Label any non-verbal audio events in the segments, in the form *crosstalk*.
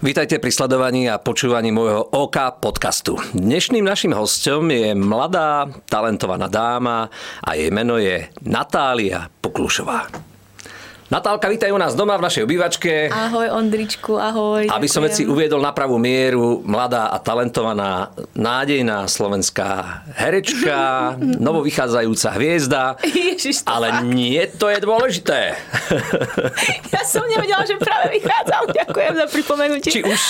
Vítajte pri sledovaní a počúvaní môjho OK podcastu. Dnešným našim hostom je mladá, talentovaná dáma a jej meno je Natália Poklušová. Natálka, vítaj u nás doma v našej obývačke. Ahoj Ondričku, ahoj. Aby som veci uviedol na pravú mieru, mladá a talentovaná, nádejná slovenská herečka, *laughs* novo vychádzajúca hviezda. Ježiš, to ale fakt. nie to je dôležité. *laughs* Ja som nevedela, že práve vychádzam. Ďakujem za pripomenutie. Či už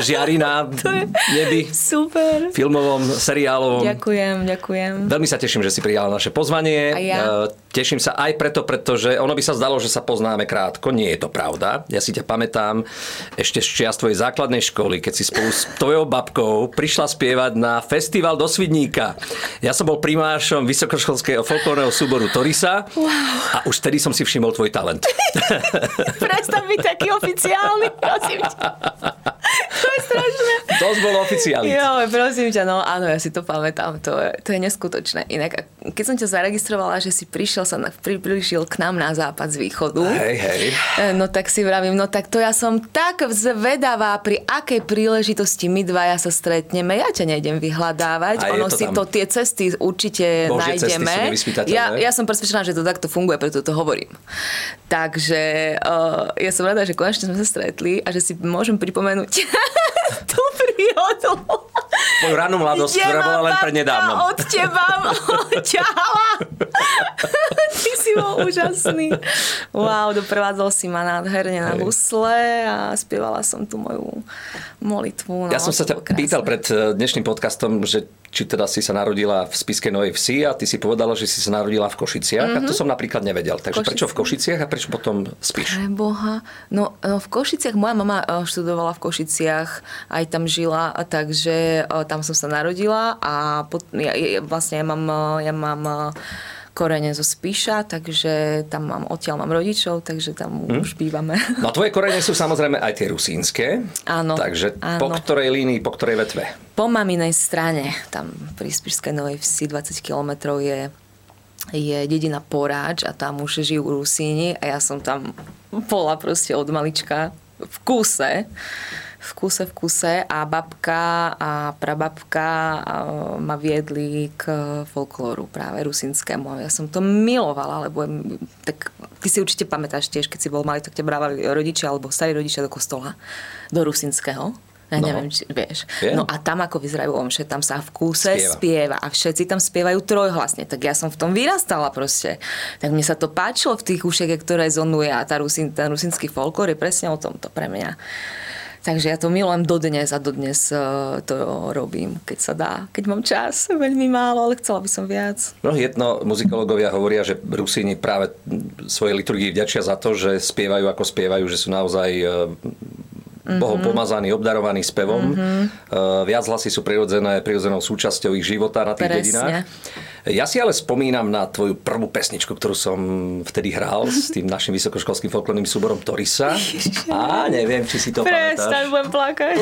žiari na *laughs* nebi, Super. filmovom, seriálovom. Ďakujem, ďakujem. Veľmi sa teším, že si prijala naše pozvanie. A ja? E, Teším sa aj preto, pretože ono by sa zdalo, že sa poznáme krátko. Nie je to pravda. Ja si ťa pamätám ešte z čias tvojej základnej školy, keď si spolu s tvojou babkou prišla spievať na festival do Svidníka. Ja som bol primášom vysokoškolského folklórneho súboru Torisa Wow. a už vtedy som si všimol tvoj talent. *laughs* Prestaň byť taký oficiálny, prosím ťa. To je strašné. Dosť bolo oficiálne. Jo, prosím ťa, no áno, ja si to pamätám, to je, to je neskutočné. Inak, keď som ťa zaregistrovala, že si prišiel sa, na- priblížil k nám na západ z východu, Hej, hej. E, No tak si vravím, no tak to ja som tak zvedavá, pri akej príležitosti my dvaja sa stretneme. Ja ťa nejdem vyhľadávať, A ono to si tam. to, tie cesty určite cesty nájdeme. nevyspytateľné. ja, ja som presvedčená, že to takto funguje, preto to hovorím. Takže uh, ja som rada, že konečne sme sa stretli a že si môžem pripomenúť *laughs* tú príhodu. Tvoju rannú mladosť, Kde ktorá bola len prednedávnom. od teba ťahala. Ty si bol úžasný. Wow, doprevádzal si ma nádherne na husle a spievala som tu moju molitvu. No, Ja som sa ťa pýtal pred eh, dnešným podcastom, že či teda si sa narodila v Spiske Novej Vsi a ty si povedala, že si sa narodila v Košiciach mm-hmm. a to som napríklad nevedel. Takže Košice. prečo v Košiciach a prečo potom spíš? Pre Boha. No, no v Košiciach, moja mama e, študovala v Košiciach, aj tam žila, takže e, tam som sa narodila a pot, ja, ja, vlastne ja mám, e, ja mám e, korene zo Spíša, takže tam mám, odtiaľ mám rodičov, takže tam Hm? už bývame. No a tvoje korene sú samozrejme aj tie rusínske. Áno, Takže po áno. ktorej línii, po ktorej vetve? Po maminej strane, tam pri Spišskej Novej Vsi 20 kilometrov je je dedina Poráč a tam už žijú Rusíni a ja som tam bola proste od malička v kúse v kúse, v kúse a babka a prababka ma viedli k folklóru práve rusinskému. Ja som to milovala, lebo tak ty si určite pamätáš tiež, keď si bol malý, tak ťa brávali rodičia alebo starí rodičia do kostola, do rusinského. Ja No. neviem, či vieš. Viem. No a tam, ako vyzerajú omše, tam sa v kúse Spieva. spieva. a všetci tam spievajú trojhlasne. Tak ja som v tom vyrastala proste. Tak mne sa to páčilo v tých ušiach, ktoré zonuje a tá Rusin, ten rusinský folklór je presne o tomto pre mňa. Takže ja to milujem dodnes a dodnes eh, to robím, keď sa dá. Keď mám čas, veľmi málo, ale chcela by som viac. Mnohí etnomuzikológovia hovoria, že Rusíni práve svojej liturgii vďačia za to, že spievajú ako spievajú, že sú naozaj Mhm. Bohom pomazaní, obdarovaní spevom. Mm-hmm. Viac hlasy sú prirodzené, prirodzenou súčasťou ich života na tých Presne. dedinách. Ja si ale spomínam na tvoju prvú pesničku, ktorú som vtedy hral s tým našim vysokoškolským folklórnym súborom Torisa. *laughs* A neviem, či si to Prestaň, pamätáš. budem plakať.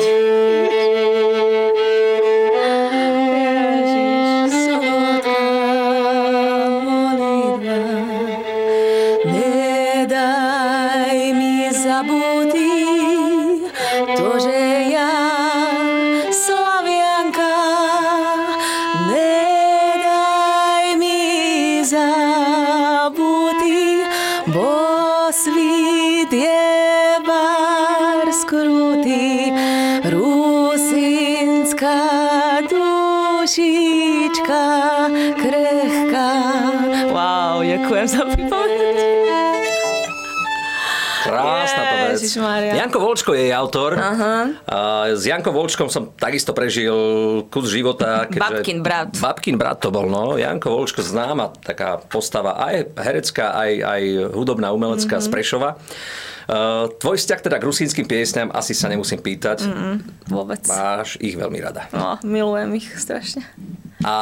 Janko Volčko je jej autor. A s Jankom Volčkom som takisto prežil kus života. Babkin brat. Babkin brat to bol, no. Janko Volčko známa taká postava, aj herecká, aj, aj hudobná umelecká Mhm. mm-hmm. z Prešova. Uh, tvoj vzťah teda k rusínskym piesňam asi sa nemusím pýtať. Mm-hmm. Vôbec. Máš ich veľmi rada. No, milujem ich strašne. A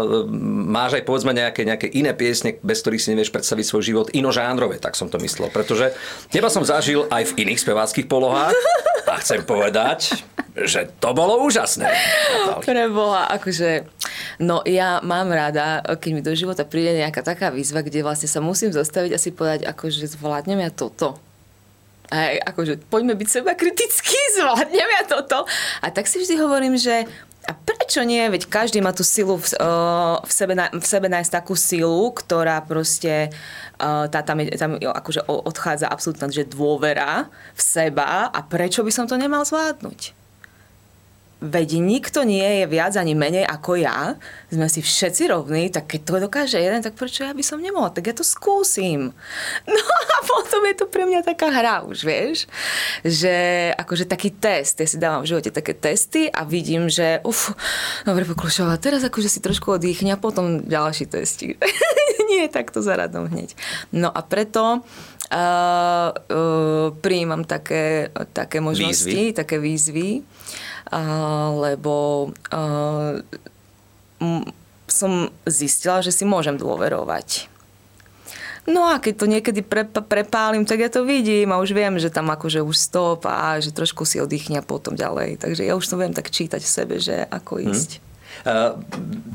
e, máš aj povedzme nejaké, nejaké iné piesne, bez ktorých si nevieš predstaviť svoj život inožánrové, tak som to myslel. Pretože teba som zažil aj v iných speváckých polohách a chcem povedať, že to bolo úžasné. Natália. Pre Boha, akože... No ja mám rada, keď mi do života príde nejaká taká výzva, kde vlastne sa musím zastaviť a si povedať, akože zvládnem ja toto. Hej, akože poďme byť seba kritickí, *laughs* zvládneme ja toto. A tak si vždy hovorím, že a prečo nie? Veď každý má tú silu v, v, sebe, v sebe nájsť takú silu, ktorá proste tá, tam, je, tam jo, akože odchádza absolútna že dôvera v seba a prečo by som to nemal zvládnuť? Veď nikto nie je viac ani menej ako ja, sme si všetci rovní, tak keď to dokáže jeden, tak prečo ja by som nemohla? Tak ja to skúsim. *laughs* No a potom je to pre mňa taká hra už, vieš, že akože taký test, ja si dávam v živote také testy a vidím, že uf, dobre poklušová, teraz akože si trošku oddychne a potom ďalší testi. *laughs* nie tak to zaradom hneď. No a preto uh, uh, prijímam také, také možnosti, výzvy. také výzvy lebo som zistila, že si môžem dôverovať. No a keď to niekedy pre, prepálim, tak ja to vidím a už viem, že tam akože už stop a že trošku si oddychne a potom ďalej. Takže ja už to viem tak čítať v sebe, že ako mhm. ísť. Hmm.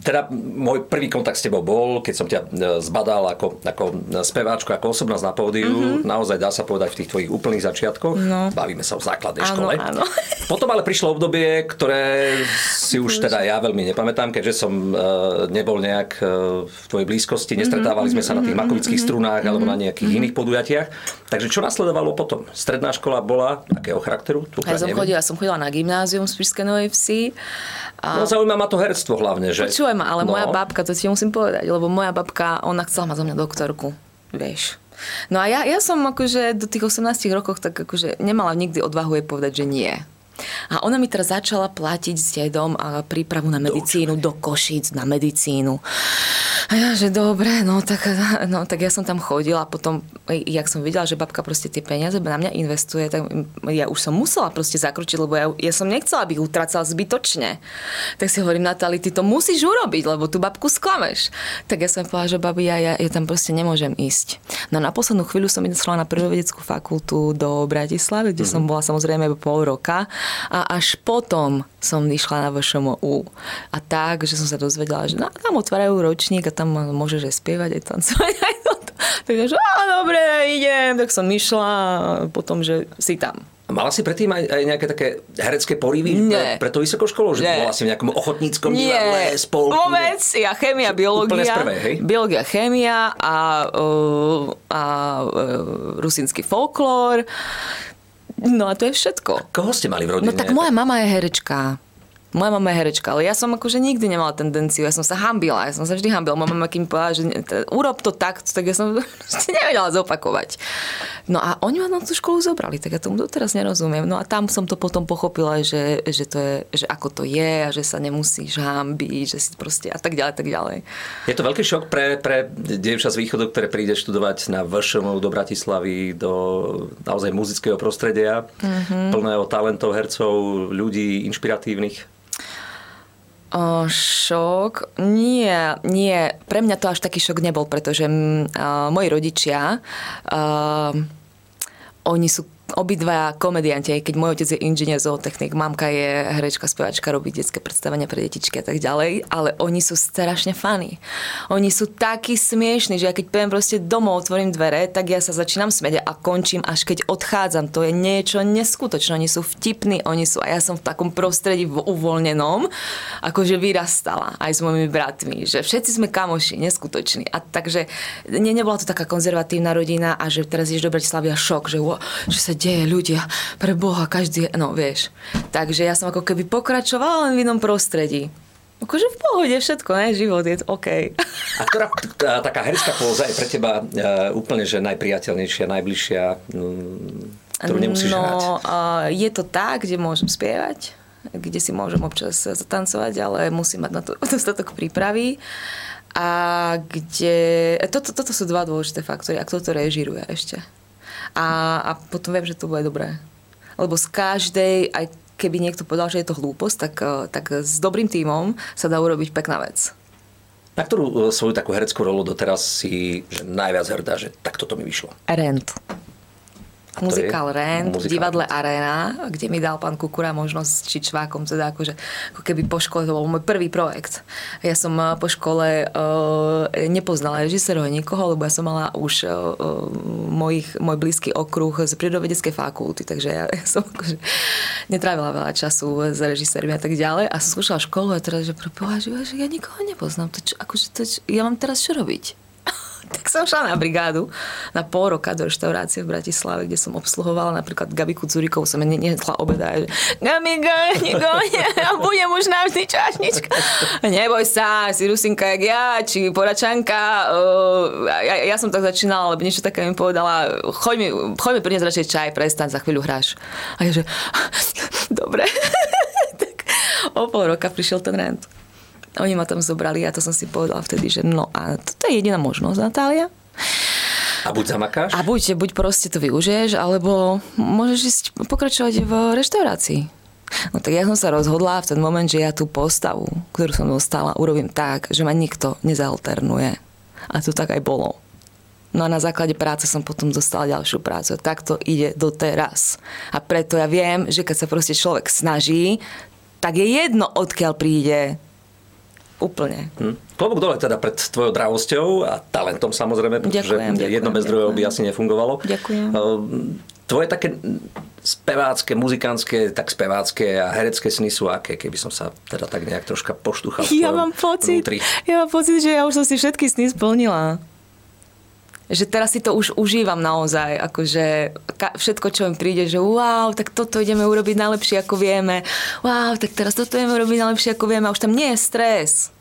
Teda môj prvý kontakt s tebou bol, keď som ťa eh, zbadal ako, ako speváčku, ako osobnosť na pódiu. Mm-hmm. Naozaj dá sa povedať v tých tvojich úplných začiatkoch. No. Bavíme sa o základnej áno, škole. Áno. *laughs* Potom ale prišlo obdobie, ktoré si už teda ja veľmi nepamätám, keďže som eh, nebol nejak v tvojej blízkosti, nestretávali sme sa na tých mhm, makovických mhm, strunách alebo na mhm, nejakých iných podujatiach. Takže čo nasledovalo potom? Stredná škola bola akého charakteru? Ja som chodila, som chodila na gymnázium v Spišskej Novej Vsi. A... No zaujíma ma to her herectvo hlavne, že? Počúvaj ma, ale no. moja babka, to ti musím povedať, lebo moja babka, ona chcela mať zo mňa doktorku, vieš. No a ja, ja som akože do tých 18 rokov tak akože nemala nikdy odvahu jej povedať, že nie. A ona mi teraz začala platiť s dedom a prípravu na medicínu do Košíc, na medicínu. A ja, že dobre, no tak, no tak ja som tam chodila a potom, jak som videla, že babka proste tie peniaze na mňa investuje, tak ja už som musela proste zakročiť, lebo ja, ja som nechcela, aby ich utracala zbytočne. Tak si hovorím, Natali, ty to musíš urobiť, lebo tú babku sklameš. Tak ja som povedala, že babi, ja, ja, ja tam proste nemôžem ísť. No na poslednú chvíľu som išla na prírodovedeckú fakultu do Bratislavy, kde mm-hmm. som bola samozrejme pol roka a až potom som išla na VŠMU. A tak, že som sa dozvedela, že no, tam otvárajú ročník a tam môžeš aj spievať, aj tancovať, aj toto. Takže, a dobre, idem. Tak som išla potom, že si tam. Mala si predtým aj, aj nejaké také herecké porivy Nie. pre, pre tú vysokú školu? Že Nie. bola si v nejakom ochotníckom divadle, spolku? Vôbec, ja chémia, biológia. Prvé, hej? Biológia, chémia a, uh, a uh, rusínsky folklór. No a to je všetko. Koho ste mali v rodine? No tak moja mama je herečka. Moja mama je herečka, ale ja som akože nikdy nemala tendenciu, ja som sa hambila, ja som sa vždy hambila. Moja mama, keď mi povedala, že urob to tak, tak ja som *laughs* nevedela zopakovať. No a oni ma na tú školu zobrali, tak ja tomu doteraz nerozumiem. No a tam som to potom pochopila, že, že, to je, že ako to je a že sa nemusíš hambiť, že si proste a tak ďalej, tak ďalej. Je to veľký šok pre, pre dievča z východu, ktoré príde študovať na VŠMU do Bratislavy, do naozaj muzického prostredia, mm-hmm. plného talentov, hercov, ľudí inšpiratívnych? O, šok? Nie, nie. Pre mňa to až taký šok nebol, pretože uh, moji rodičia, uh, oni sú obidva komedianti, aj keď môj otec je inžinier zootechnik, mamka je herečka, spevačka, robí detské predstavenia pre detičky a tak ďalej, ale oni sú strašne fany. Oni sú takí smiešní, že ja keď poviem proste domov, otvorím dvere, tak ja sa začínam smieť a končím, až keď odchádzam. To je niečo neskutočné. Oni sú vtipní, oni sú, a ja som v takom prostredí uvoľnenom, akože vyrastala aj s mojimi bratmi, že všetci sme kamoši, neskutoční. A takže ne, nebola to taká konzervatívna rodina a že teraz ješ do Bratislavy a šok, že, že sa deje ľudia, pre Boha, každý, no vieš. Takže ja som ako keby pokračovala len v inom prostredí. Akože v pohode všetko, ne? Život je OK. A ktorá taká herecká póza je pre teba uh, úplne že najpriateľnejšia, najbližšia, um, ktorú nemusíš no, hrať? Uh, je to tak, kde môžem spievať, kde si môžem občas zatancovať, ale musím mať na to *laughs* dostatok prípravy. A kde... Toto, toto sú dva dôležité faktory. A kto to režiruje ešte? A, a potom viem, že to bude dobré. Lebo z každej, aj keby niekto povedal, že je to hlúposť, tak, eh, tak s dobrým tímom sa dá urobiť pekná vec. Na ktorú eh, svoju takú hereckú rolu doteraz si že najviac hrdá, že takto to mi vyšlo? Rent. Muzikál Rent v divadle Arena, kde mi dal pán Kukura možnosť či čvákom, teda akože, ako keby po škole, to bol môj prvý projekt. Ja som eh, po škole uh, nepoznala režisérov nikoho, lebo ja som mala už uh, mojich, môj blízky okruh z prírodovedeckej fakulty, takže ja, ja som akože netrávila veľa času s režisérmi a tak ďalej a som skúšala školu a teraz, že preboha, že ja nikoho nepoznám, to čo, akože to, čo, ja mám teraz čo robiť? Tak som šla na brigádu na pol roka do reštaurácie v Bratislave, kde som obsluhovala napríklad Gabiku Curikovú, som mi nesla obeda, že Gabika, ja budem už navždy čašnička. Neboj sa, si Rusinka jak ja, či poračanka. ja, ja, som tak začínala, lebo niečo také mi povedala, choď mi, choď mi priniesť radšej čaj, prestaň, za chvíľu hráš. A ja že, dobre. *laughs* tak o pol roka prišiel ten rent. Oni ma tam zobrali a to som si povedala vtedy, že no a to je jediná možnosť, Natália. A buď zamakáš? A buď, buď proste to využiješ, alebo môžeš ísť pokračovať v reštaurácii. No tak ja som sa rozhodla v ten moment, že ja tú postavu, ktorú som dostala, urobím tak, že ma nikto nezalternuje. A to tak aj bolo. No a na základe práce som potom dostala ďalšiu prácu. Tak to ide doteraz. A preto ja viem, že keď sa proste človek snaží, tak je jedno, odkiaľ príde Úplne. Hm. Klobúk dole teda pred tvojou dravosťou a talentom samozrejme, pretože ďakujem, jedno ďakujem, bez druhého by asi nefungovalo. Ďakujem. Ehm, tvoje také spevácké, muzikánske, tak spevácké a herecké sny sú aké, keby som sa teda tak nejak troška poštuchal ja mám pocit, vnútri. Ja mám pocit, že ja už som si všetky sny splnila že teraz si to už užívam naozaj, akože ka- všetko, čo mi príde, že wow, tak toto ideme urobiť najlepšie, ako vieme, wow, tak teraz toto ideme urobiť najlepšie, ako vieme, a už tam nie je stres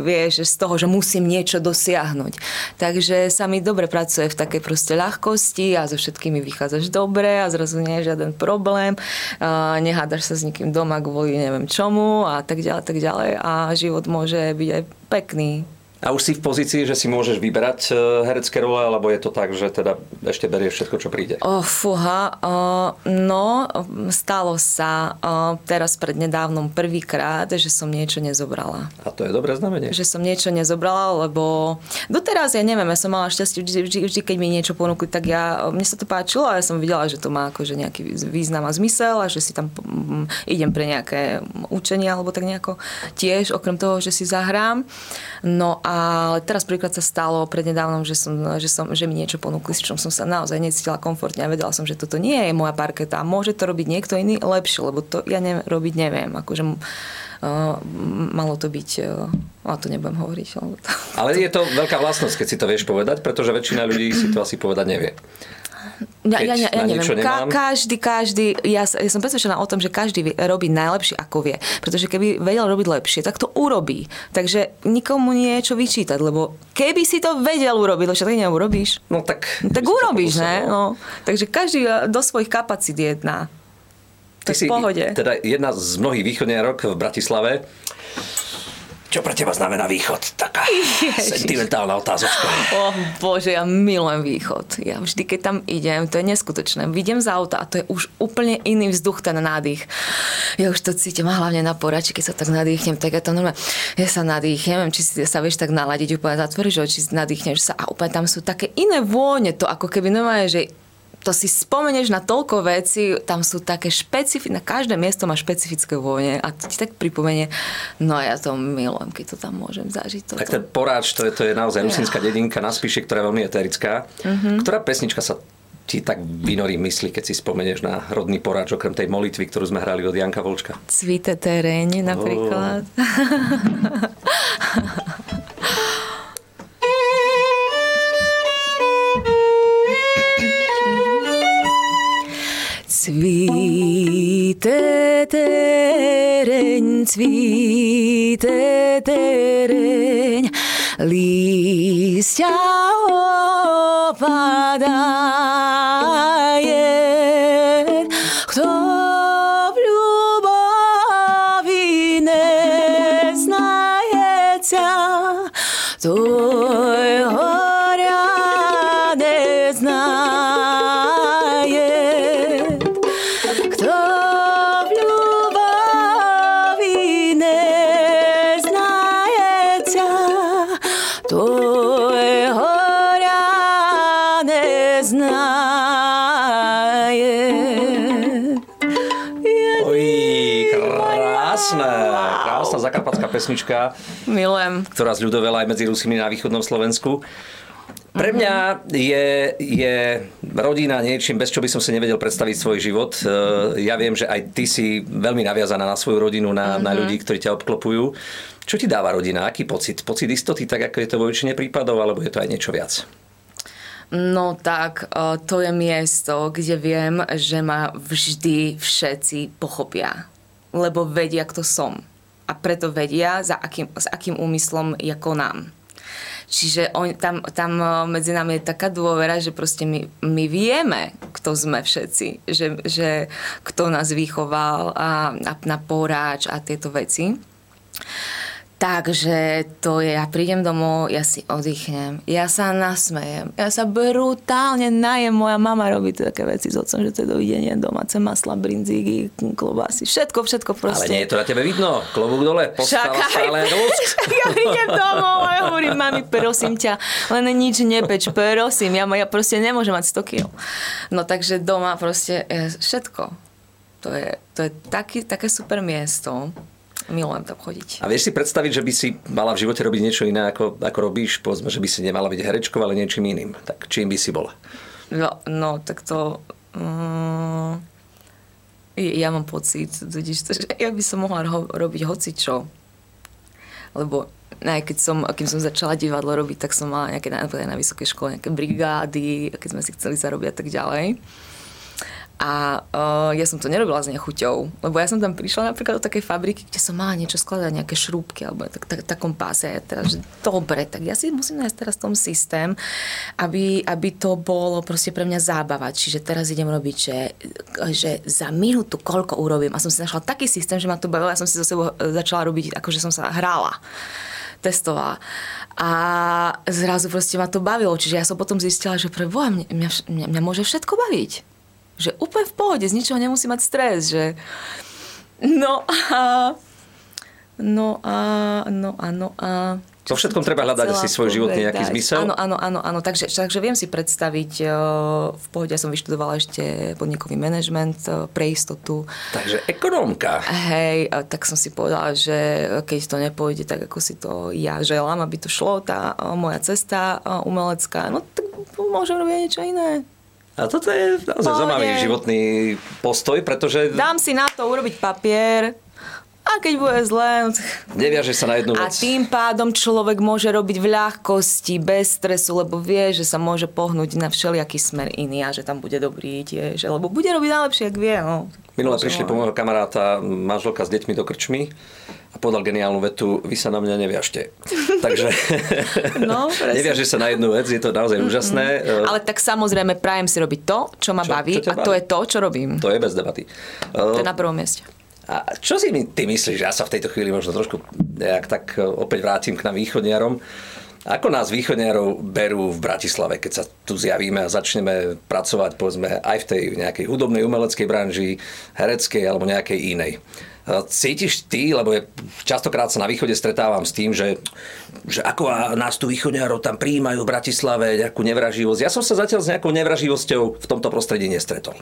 vieš, z toho, že musím niečo dosiahnuť. Takže sa mi dobre pracuje v takej proste ľahkosti a so všetkými vychádzaš dobre a zrazu nie je žiaden problém. A nehádaš sa s nikým doma kvôli neviem čomu a tak ďalej, tak ďalej a život môže byť aj pekný. A už si v pozícii, že si môžeš vyberať e, herecké role, alebo je to tak, že teda ešte berieš všetko, čo príde? Oh, fúha, uh, no, stalo sa uh, teraz pred nedávnom prvýkrát, že som niečo nezobrala. A to je dobré znamenie. Že som niečo nezobrala, lebo doteraz, ja neviem, ja som mala šťastie, vždy, vždy, vždy keď mi niečo ponúkli, tak ja, mne sa to páčilo a ja som videla, že to má akože nejaký význam a zmysel a že si tam mm, idem pre nejaké učenie alebo tak nejako tiež, okrem toho, že si zahrám. No ale teraz príklad sa stalo prednedávnom, že, som, že, som, že mi niečo ponúkli, s čom som sa naozaj necítila komfortne a vedela som, že toto nie je moja parketa a môže to robiť niekto iný lepšie, lebo to ja ne, robiť neviem. Akože, uh, malo to byť, uh, ale to nebudem hovoriť. Lebo to, ale je to veľká vlastnosť, keď si to vieš povedať, pretože väčšina ľudí si to asi povedať nevie. Ja, ja, ja, ja neviem, Ka- každý, každý, ja, ja som presvedčená o tom, že každý robí najlepšie, ako vie. Pretože keby vedel robiť lepšie, tak to urobí. Takže nikomu niečo vyčítať, lebo keby si to vedel urobiť, lebo tak neurobíš. No tak... Tak urobíš, ne? No. Takže každý eh, do svojich kapacít jedná. To je v pohode. Teda jedna z mnohých východniarok v Bratislave čo pre teba znamená východ? Taká Ježiš. sentimentálna otázočka. O oh, bože, ja milujem východ. Ja vždy, keď tam idem, to je neskutočné. Vidím z auta a to je už úplne iný vzduch, ten nádych. Ja už to cítim a hlavne na porači, keď sa tak nadýchnem, tak ja to normálne, ja sa nadýchnem, neviem, či si sa vieš tak naladiť, úplne zatvoríš oči, nadýchneš sa a úplne tam sú také iné vône, to ako keby normálne, že to si spomeneš na toľko vecí, tam sú také špecifické, na každé miesto má špecifické vône a to ti tak pripomenie, no ja to milujem, keď to tam môžem zažiť. Toto. Tak ten poráč, to je, to je naozaj rusínska ja. dedinka na Spíše, ktorá je veľmi eterická. Mm-hmm. Ktorá pesnička sa ti tak vynorí mysli, keď si spomenieš na rodný poráč, okrem tej molitvy, ktorú sme hrali od Janka Volčka? Cvite teréne napríklad. Oh. *laughs* tereň, cvíte tereň, lístia pesnička, Milujem. ktorá zľudovela aj medzi Rusimi na východnom Slovensku. Pre mňa je, je rodina niečím, bez čo by som si nevedel predstaviť svoj život. E, Ja viem, že aj ty si veľmi naviazaná na svoju rodinu, na, na ľudí, ktorí ťa obklopujú. Čo ti dáva rodina? Aký pocit? Pocit istoty, tak ako je to vo väčšine prípadov, alebo je to aj niečo viac? No tak, eh, to je miesto, kde viem, že ma vždy všetci pochopia. Lebo vedia, kto som. A preto vedia, za akým, s akým úmyslom ja konám. Čiže on, tam, tam eh, medzi nami je taká dôvera, že proste my, my vieme, kto sme všetci. Že, že kto nás vychoval a, a na poráč a tieto veci. Takže to je, ja prídem domov, ja si oddychnem, ja sa nasmejem, ja sa brutálne najem, moja mama robí také veci s otcom, že to je dovidenie domáce masla, brinzíky, klobásy, všetko, všetko proste. Ale nie je to na tebe vidno. Klobúk dole, postava stále *laughs* ja prídem domov a ja hovorím, mami, prosím ťa, len nič nepeč, prosím, ja, ja proste nemôžem mať 100 kg. No takže doma proste je všetko. To je, to je taký, také super miesto. Milujem tam chodiť. A vieš si predstaviť, že by si mala v živote robiť niečo iné, ako, ako robíš? Povedzme, že by si nemala byť herečkou, ale niečím iným. Tak čím by si bola? No, no tak to... Um, ja mám pocit, že ja by som mohla ro- robiť hoci čo. Lebo aj keď som, keď som začala divadlo robiť, tak som mala nejaké napríklad na vysokej škole nejaké brigády, keď sme si chceli zarobiť a tak ďalej. A uh, ja som to nerobila s nechuťou, lebo ja som tam prišla napríklad do takej fabriky, kde som mala niečo skladať, nejaké šrúbky alebo tak, tak, takom páse. Ja teraz, že dobre, tak ja si musím nájsť teraz tom systém, aby, aby to bolo proste pre mňa zábava. Čiže teraz idem robiť, že, že za minútu koľko urobím. A som si našla taký systém, že ma to bavilo. Ja som si zo sebou začala robiť, ako že som sa hrála testovala. A zrazu proste ma to bavilo. Čiže ja som potom zistila, že pre Boha, mňa, mňa, mňa môže všetko baviť že úplne v pohode, z ničoho nemusí mať stres, že no a no a no a no a vo všetkom treba hľadať asi svoj životný nejaký zmysel. Áno, áno, áno, áno. Takže, takže viem si predstaviť, v pohode ja som vyštudovala ešte podnikový manažment pre istotu. Takže ekonómka. Hej, tak som si povedala, že keď to nepôjde tak, ako si to ja želám, aby to šlo, tá moja cesta umelecká, no tak môžem robiť niečo iné. A toto je naozaj zaujímavý životný postoj, pretože... Dám si na to urobiť papier, a keď bude zle... Neviaže sa na jednu vec. A tým pádom človek môže robiť v ľahkosti, bez stresu, lebo vie, že sa môže pohnúť na všelijaký smer iný a že tam bude dobrý tiež. Lebo bude robiť najlepšie, ak vie. No. Minule prišli po môjho kamaráta manželka s deťmi do krčmy a podal geniálnu vetu, vy sa na mňa neviažte. *laughs* Takže no, *laughs* neviaže sa na jednu vec, je to naozaj mm-hmm. úžasné. Ale tak samozrejme prajem si robiť to, čo ma čo, baví čo a baví? to je to, čo robím. To je bez debaty. To je na prvom mieste. A čo si ty myslíš, že ja sa v tejto chvíli možno trošku nejak tak e, opäť vrátim k nám východniarom. Ako nás východniarov berú v Bratislave, keď sa tu zjavíme a začneme pracovať povedzme aj v tej nejakej hudobnej umeleckej branži, hereckej alebo nejakej inej? Cítiš ty, lebo je, častokrát sa na východe stretávam s tým, že, že ako nás tu východňarov tam príjmajú v Bratislave, nejakú nevraživosť. Ja som sa zatiaľ s nejakou nevraživosťou v tomto prostredí nestretol.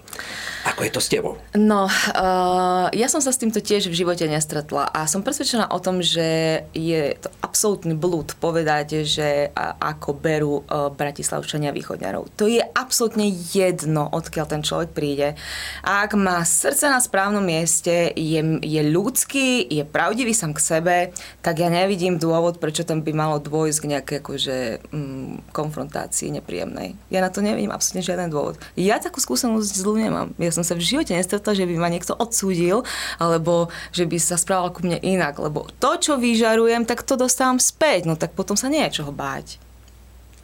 Ako je to s tebou? No, uh, ja som sa s týmto tiež v živote nestretla a som presvedčená o tom, že je to absolútny blúd povedať, že ako berú uh, bratislavčania východňarov. To je absolútne jedno, odkiaľ ten človek príde. A ak má srdce na správnom mieste, je, je ľudský, je pravdivý sám k sebe, tak ja nevidím dôvod, prečo tam by malo dôjsť k nejakej akože, mm, konfrontácii nepríjemnej. Ja na to nevidím absolútne žiaden dôvod. Ja takú skúsenosť zlú nemám. Ja som sa v živote nestretla, že by ma niekto odsúdil, alebo že by sa správal ku mne inak, lebo to, čo vyžarujem, tak to dostávam späť, no tak potom sa nie je čoho báť.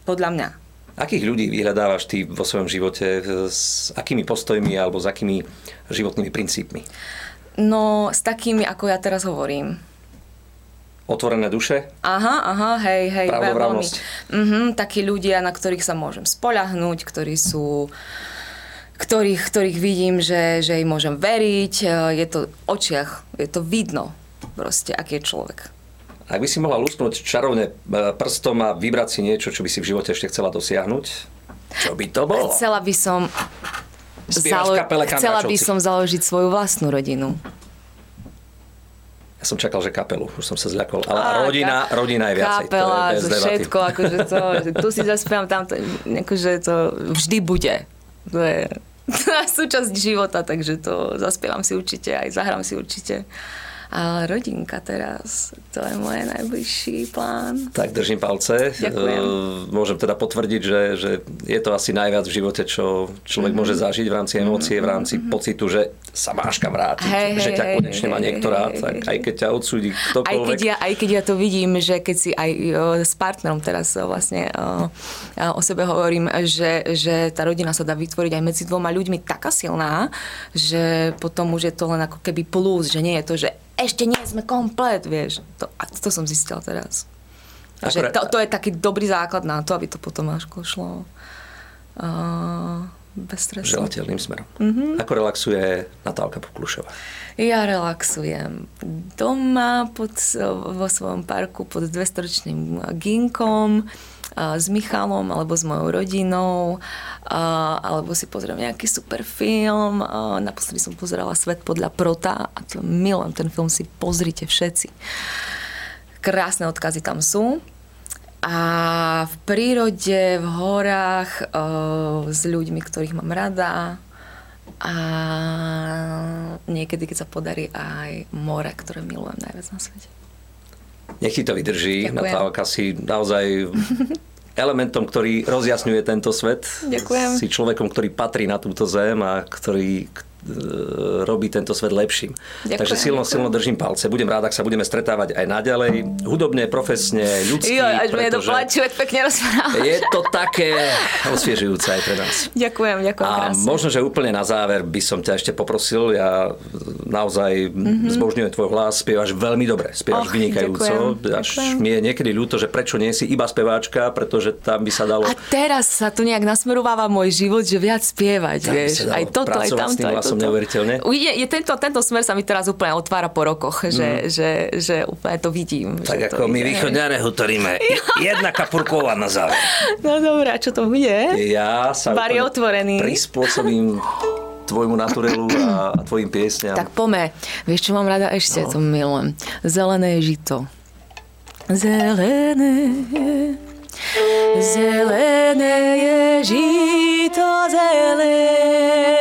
Podľa mňa. Akých ľudí vyhľadávaš ty vo svojom živote? S akými postojmi alebo s akými životnými princípmi? No, s takými, ako ja teraz hovorím. Otvorené duše? Aha, aha, hej, hej. Veľmi. Mhm, takí ľudia, na ktorých sa môžem spoľahnúť, ktorí sú ktorých, ktorých vidím, že, že im môžem veriť. Je to v očiach, je to vidno proste, aký je človek. Ak by si mohla lusknúť čarovne e, prstom a vybrať si niečo, čo by si v živote ešte chcela dosiahnuť, čo by to bolo? Chcela by som Zalo- chcela by som založiť svoju vlastnú rodinu. Ja som čakal, že kapelu, už som sa zľakol. Ale a, rodina, ka- rodina je viacej. Kapela, to je bez všetko, akože to, tu si zaspievam, tam to, akože to vždy bude. To je *laughs* súčasť života, takže to zaspievam si určite, aj zahrám si určite. A rodinka teraz, to je môj najbližší plán. Tak držím palce. Ďakujem. E, môžem teda potvrdiť, že, že je to asi najviac v živote, čo človek mm-hmm. môže zažiť v rámci emócie, v rámci mm-hmm. pocitu, že sa máš kam vrátiť, hey, že ťa konečne má niekto rád, hej, tak hej, aj keď ťa odsúdi ktokoľvek. Aj keď, ja, aj keď ja to vidím, že keď si aj s partnerom teraz vlastne o sebe hovorím, že, že tá rodina sa dá vytvoriť aj medzi dvoma ľuďmi taká silná, že potom už je to len ako keby plus, že nie je to, že ešte nie sme komplet, vieš. To, a to som zistila teraz. Akurát... Že to, to je taký dobrý základ na to, aby to potom až šlo uh, bez stresu. Želateľným smerom. Mm-hmm. Ako relaxuje Natálka Poklušová? Ja relaxujem doma pod, vo svojom parku pod 200-ročným ginkom s Michalom alebo s mojou rodinou, alebo si pozriem nejaký super film. Naposledy som pozerala Svet podľa Prota a to milujem, ten film si pozrite všetci. Krásne odkazy tam sú. A v prírode, v horách, s ľuďmi, ktorých mám rada, a niekedy, keď sa podarí aj more, ktoré milujem najviac na svete. Nech ti to vydrží. Ďakujem. Natálka si naozaj elementom, ktorý rozjasňuje tento svet. Ďakujem. Si človekom, ktorý patrí na túto zem a ktorý, robí tento svet lepším. Ďakujem, Takže silno, silno držím palce. Budem rád, ak sa budeme stretávať aj naďalej. Hudobne, profesne, ľudsky. Jo, až to plačuje, pekne rozprávaš. Je to také osviežujúce aj pre nás. Ďakujem, ďakujem A krásne. možno, že úplne na záver by som ťa ešte poprosil, ja naozaj mm-hmm. zbožňujem tvoj hlas, spievaš veľmi dobre, spievaš Och, vynikajúco. Ďakujem, Až ďakujem. mi je niekedy ľúto, že prečo nie si iba speváčka, pretože tam by sa dalo... A teraz sa tu nejak nasmerováva môj život, že viac spievať, vieš. Aj toto, aj tamto, aj toto som neuveriteľne. Je, je tento, tento smer sa mi teraz úplne otvára po rokoch, že, mm. že, že úplne to vidím. Tak ako my východňare hutoríme. *laughs* Jedna kapurková na záver. No dobré, a čo to bude? Ja sa Bar otvorený. prispôsobím tvojmu naturelu a, a tvojim piesňam. Tak pome. Vieš, čo mám rada ešte? No. To milujem. Zelené žito. Zelené Zelené je žito zelené,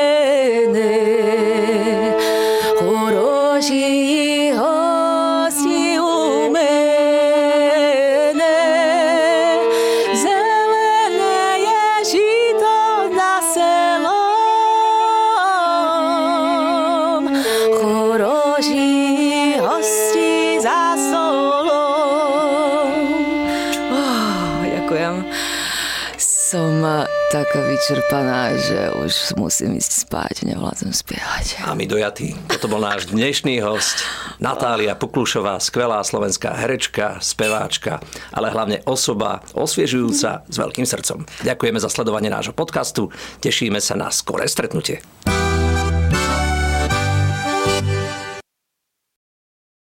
taká vyčerpaná, že už musím ísť spať, nevládzem spievať. A my dojatí. Toto bol náš dnešný host, Natália Puklušová, skvelá slovenská herečka, speváčka, ale hlavne osoba osviežujúca s veľkým srdcom. Ďakujeme za sledovanie nášho podcastu, tešíme sa na skoré stretnutie.